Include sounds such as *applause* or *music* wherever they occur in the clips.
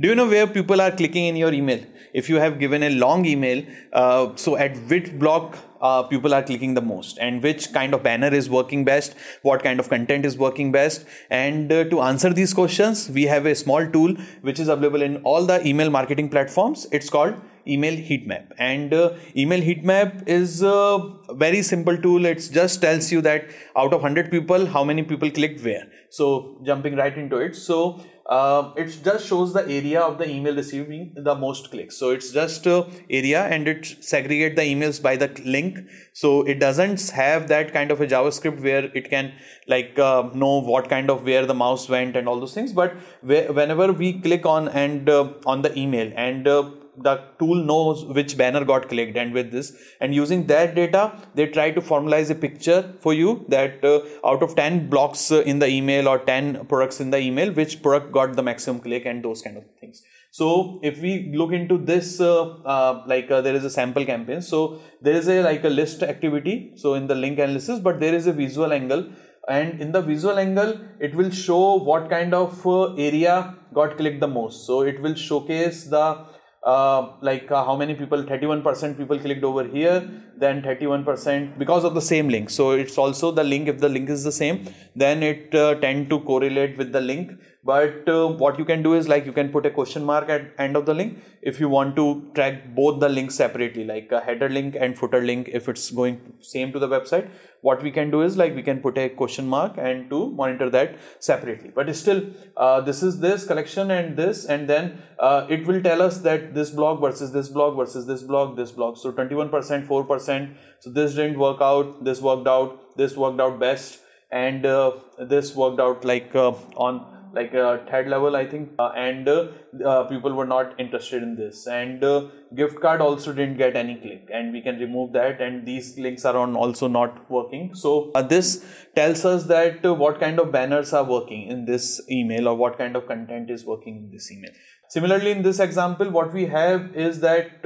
Do you know where people are clicking in your email? If you have given a long email, uh, so at which block uh, people are clicking the most, and which kind of banner is working best, what kind of content is working best. And uh, to answer these questions, we have a small tool which is available in all the email marketing platforms. It's called email heat map and uh, email heat map is a very simple tool it just tells you that out of 100 people how many people clicked where so jumping right into it so uh, it just shows the area of the email receiving the most clicks. So it's just uh, area and it segregate the emails by the link. So it doesn't have that kind of a javascript where it can like uh, know what kind of where the mouse went and all those things. But whenever we click on and uh, on the email and uh, the tool knows which banner got clicked and with this. And using that data they try to formalize a picture for you that uh, out of 10 blocks uh, in the email or 10 products in the email which product got the maximum click and those kind of things. So if we look into this uh, uh like uh, there is a sample campaign. So there is a like a list activity so in the link analysis but there is a visual angle. And in the visual angle it will show what kind of uh, area got clicked the most. So it will showcase the uh, like uh, how many people 31% people clicked over here then 31% because of the same link. So it's also the link if the link is the same then it uh, tend to correlate with the link. But uh, what you can do is like you can put a question mark at end of the link. If you want to track both the links separately like a header link and footer link if it's going same to the website what we can do is like we can put a question mark and to monitor that separately. But still uh, this is this collection and this and then uh, it will tell us that this blog versus this blog versus this blog this blog so 21% 4% so this didn't work out this worked out this worked out best. And uh, this worked out like uh, on like a third level i think uh, and uh, uh, people were not interested in this. And uh, gift card also didn't get any click and we can remove that and these links are on also not working. So uh, this tells us that uh, what kind of banners are working in this email or what kind of content is working in this email. Similarly in this example what we have is that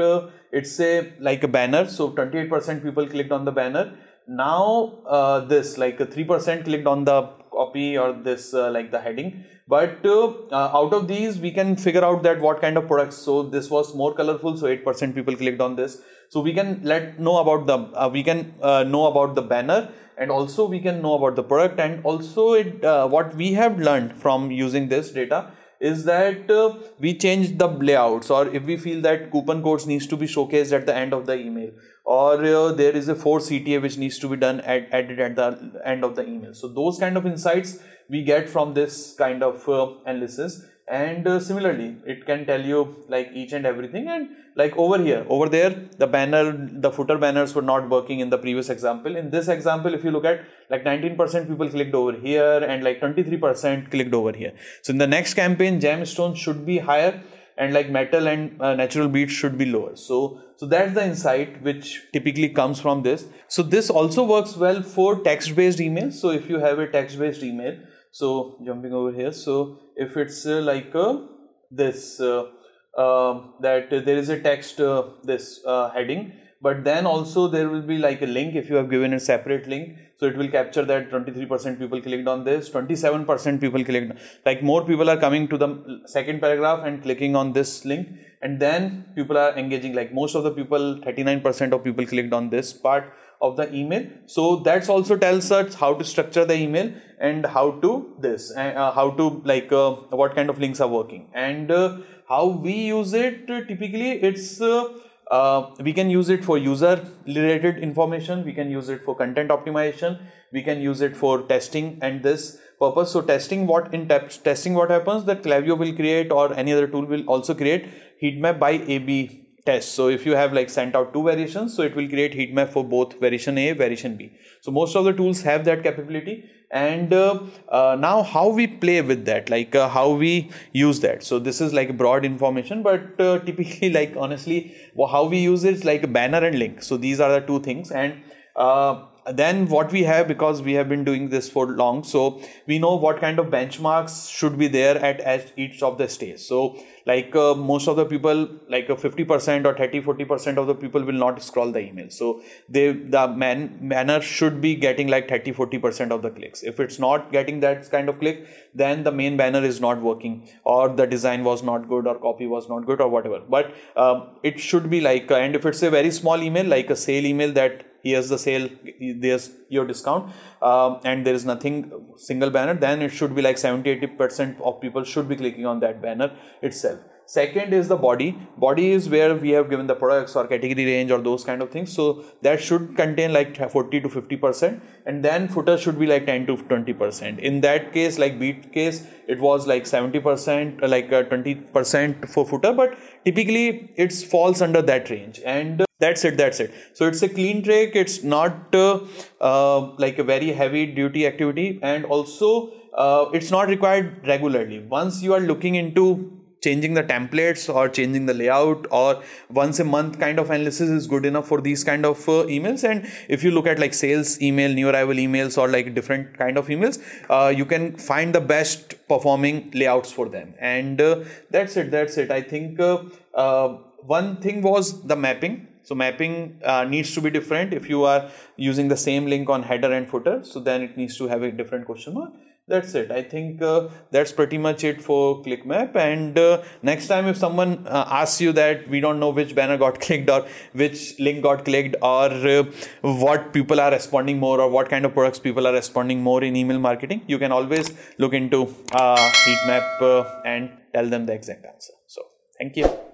it's a like a banner. So 28% people clicked on the banner. Now this like 3% clicked on the copy or this like the heading. But uh, uh, out of these we can figure out that what kind of products. So this was more colorful so 8% people clicked on this. So we can let know about the uh, we can uh, know about the banner and also we can know about the product. And also it uh, what we have learned from using this data is that uh, we change the layouts or if we feel that coupon codes needs to be showcased at the end of the email or uh, there is a force CTA which needs to be done at, added at the end of the email. So those kind of insights we get from this kind of uh, analysis and uh, similarly it can tell you like each and everything. And like over here over there the banner the footer banners were not working in the previous example. In this example if you look at like 19% people clicked over here and like 23% clicked over here. So in the next campaign gemstone should be higher and like metal and uh, natural beads should be lower. So so that's the insight which typically comes from this. So this also works well for text based emails. So if you have a text based email so jumping over here. So if it's uh, like uh, this uh, um, that there is a text uh, this uh, heading but then also there will be like a link if you have given a separate link. So it will capture that 23% people clicked on this 27% people clicked like more people are coming to the second paragraph and clicking on this link and then people are engaging like most of the people 39% of people clicked on this part of the email. So that's also tells us how to structure the email and how to this uh, how to like uh, what kind of links are working. And uh, how we use it uh, typically it's uh, uh, we can use it for user related information we can use it for content optimization we can use it for testing and this purpose. So testing what in testing what happens that Klaviyo will create or any other tool will also create heat map by AB test. So if you have like sent out two variations, so it will create heat map for both variation A, variation B. So most of the tools have that capability. And uh, uh, now how we play with that, like uh, how we use that. So this is like broad information, but uh, *laughs* typically like honestly, how we use it is like banner and link. So these are the two things. And uh, then what we have because we have been doing this for long so we know what kind of benchmarks should be there at, each of the stages so like uh, most of the people like a 50% or 30 40% of the people will not scroll the email. So they the man banner should be getting like 30 40% of the clicks. If it's not getting that kind of click then the main banner is not working or the design was not good or copy was not good or whatever. But uh, it should be like and if it's a very small email like a sale email that here's the sale there's your discount um, and there is nothing single banner then it should be like 70 80 percent of people should be clicking on that banner itself second is the body. Body is where we have given the products or category range or those kind of things. So that should contain like 40 to 50 percent. And then footer should be like 10 to 20 percent. In that case like beat case it was like 70 percent like uh, 20 percent for footer. But typically it falls under that range. And that's it that's it. So it's a clean trick it's not uh, uh, like a very heavy duty activity. And also uh, it's not required regularly. Once you are looking into changing the templates or changing the layout or once a month kind of analysis is good enough for these kind of uh, emails and if you look at like sales email new arrival emails or like different kind of emails uh, you can find the best performing layouts for them and uh, that's it that's it i think uh, uh, one thing was the mapping so mapping uh, needs to be different if you are using the same link on header and footer. So then it needs to have a different question mark. That's it. I think uh, that's pretty much it for ClickMap. And uh, next time, if someone uh, asks you that we don't know which banner got *laughs* clicked or which link got clicked or uh, what people are responding more or what kind of products people are responding more in email marketing, you can always look into uh, heat map uh, and tell them the exact answer. So thank you.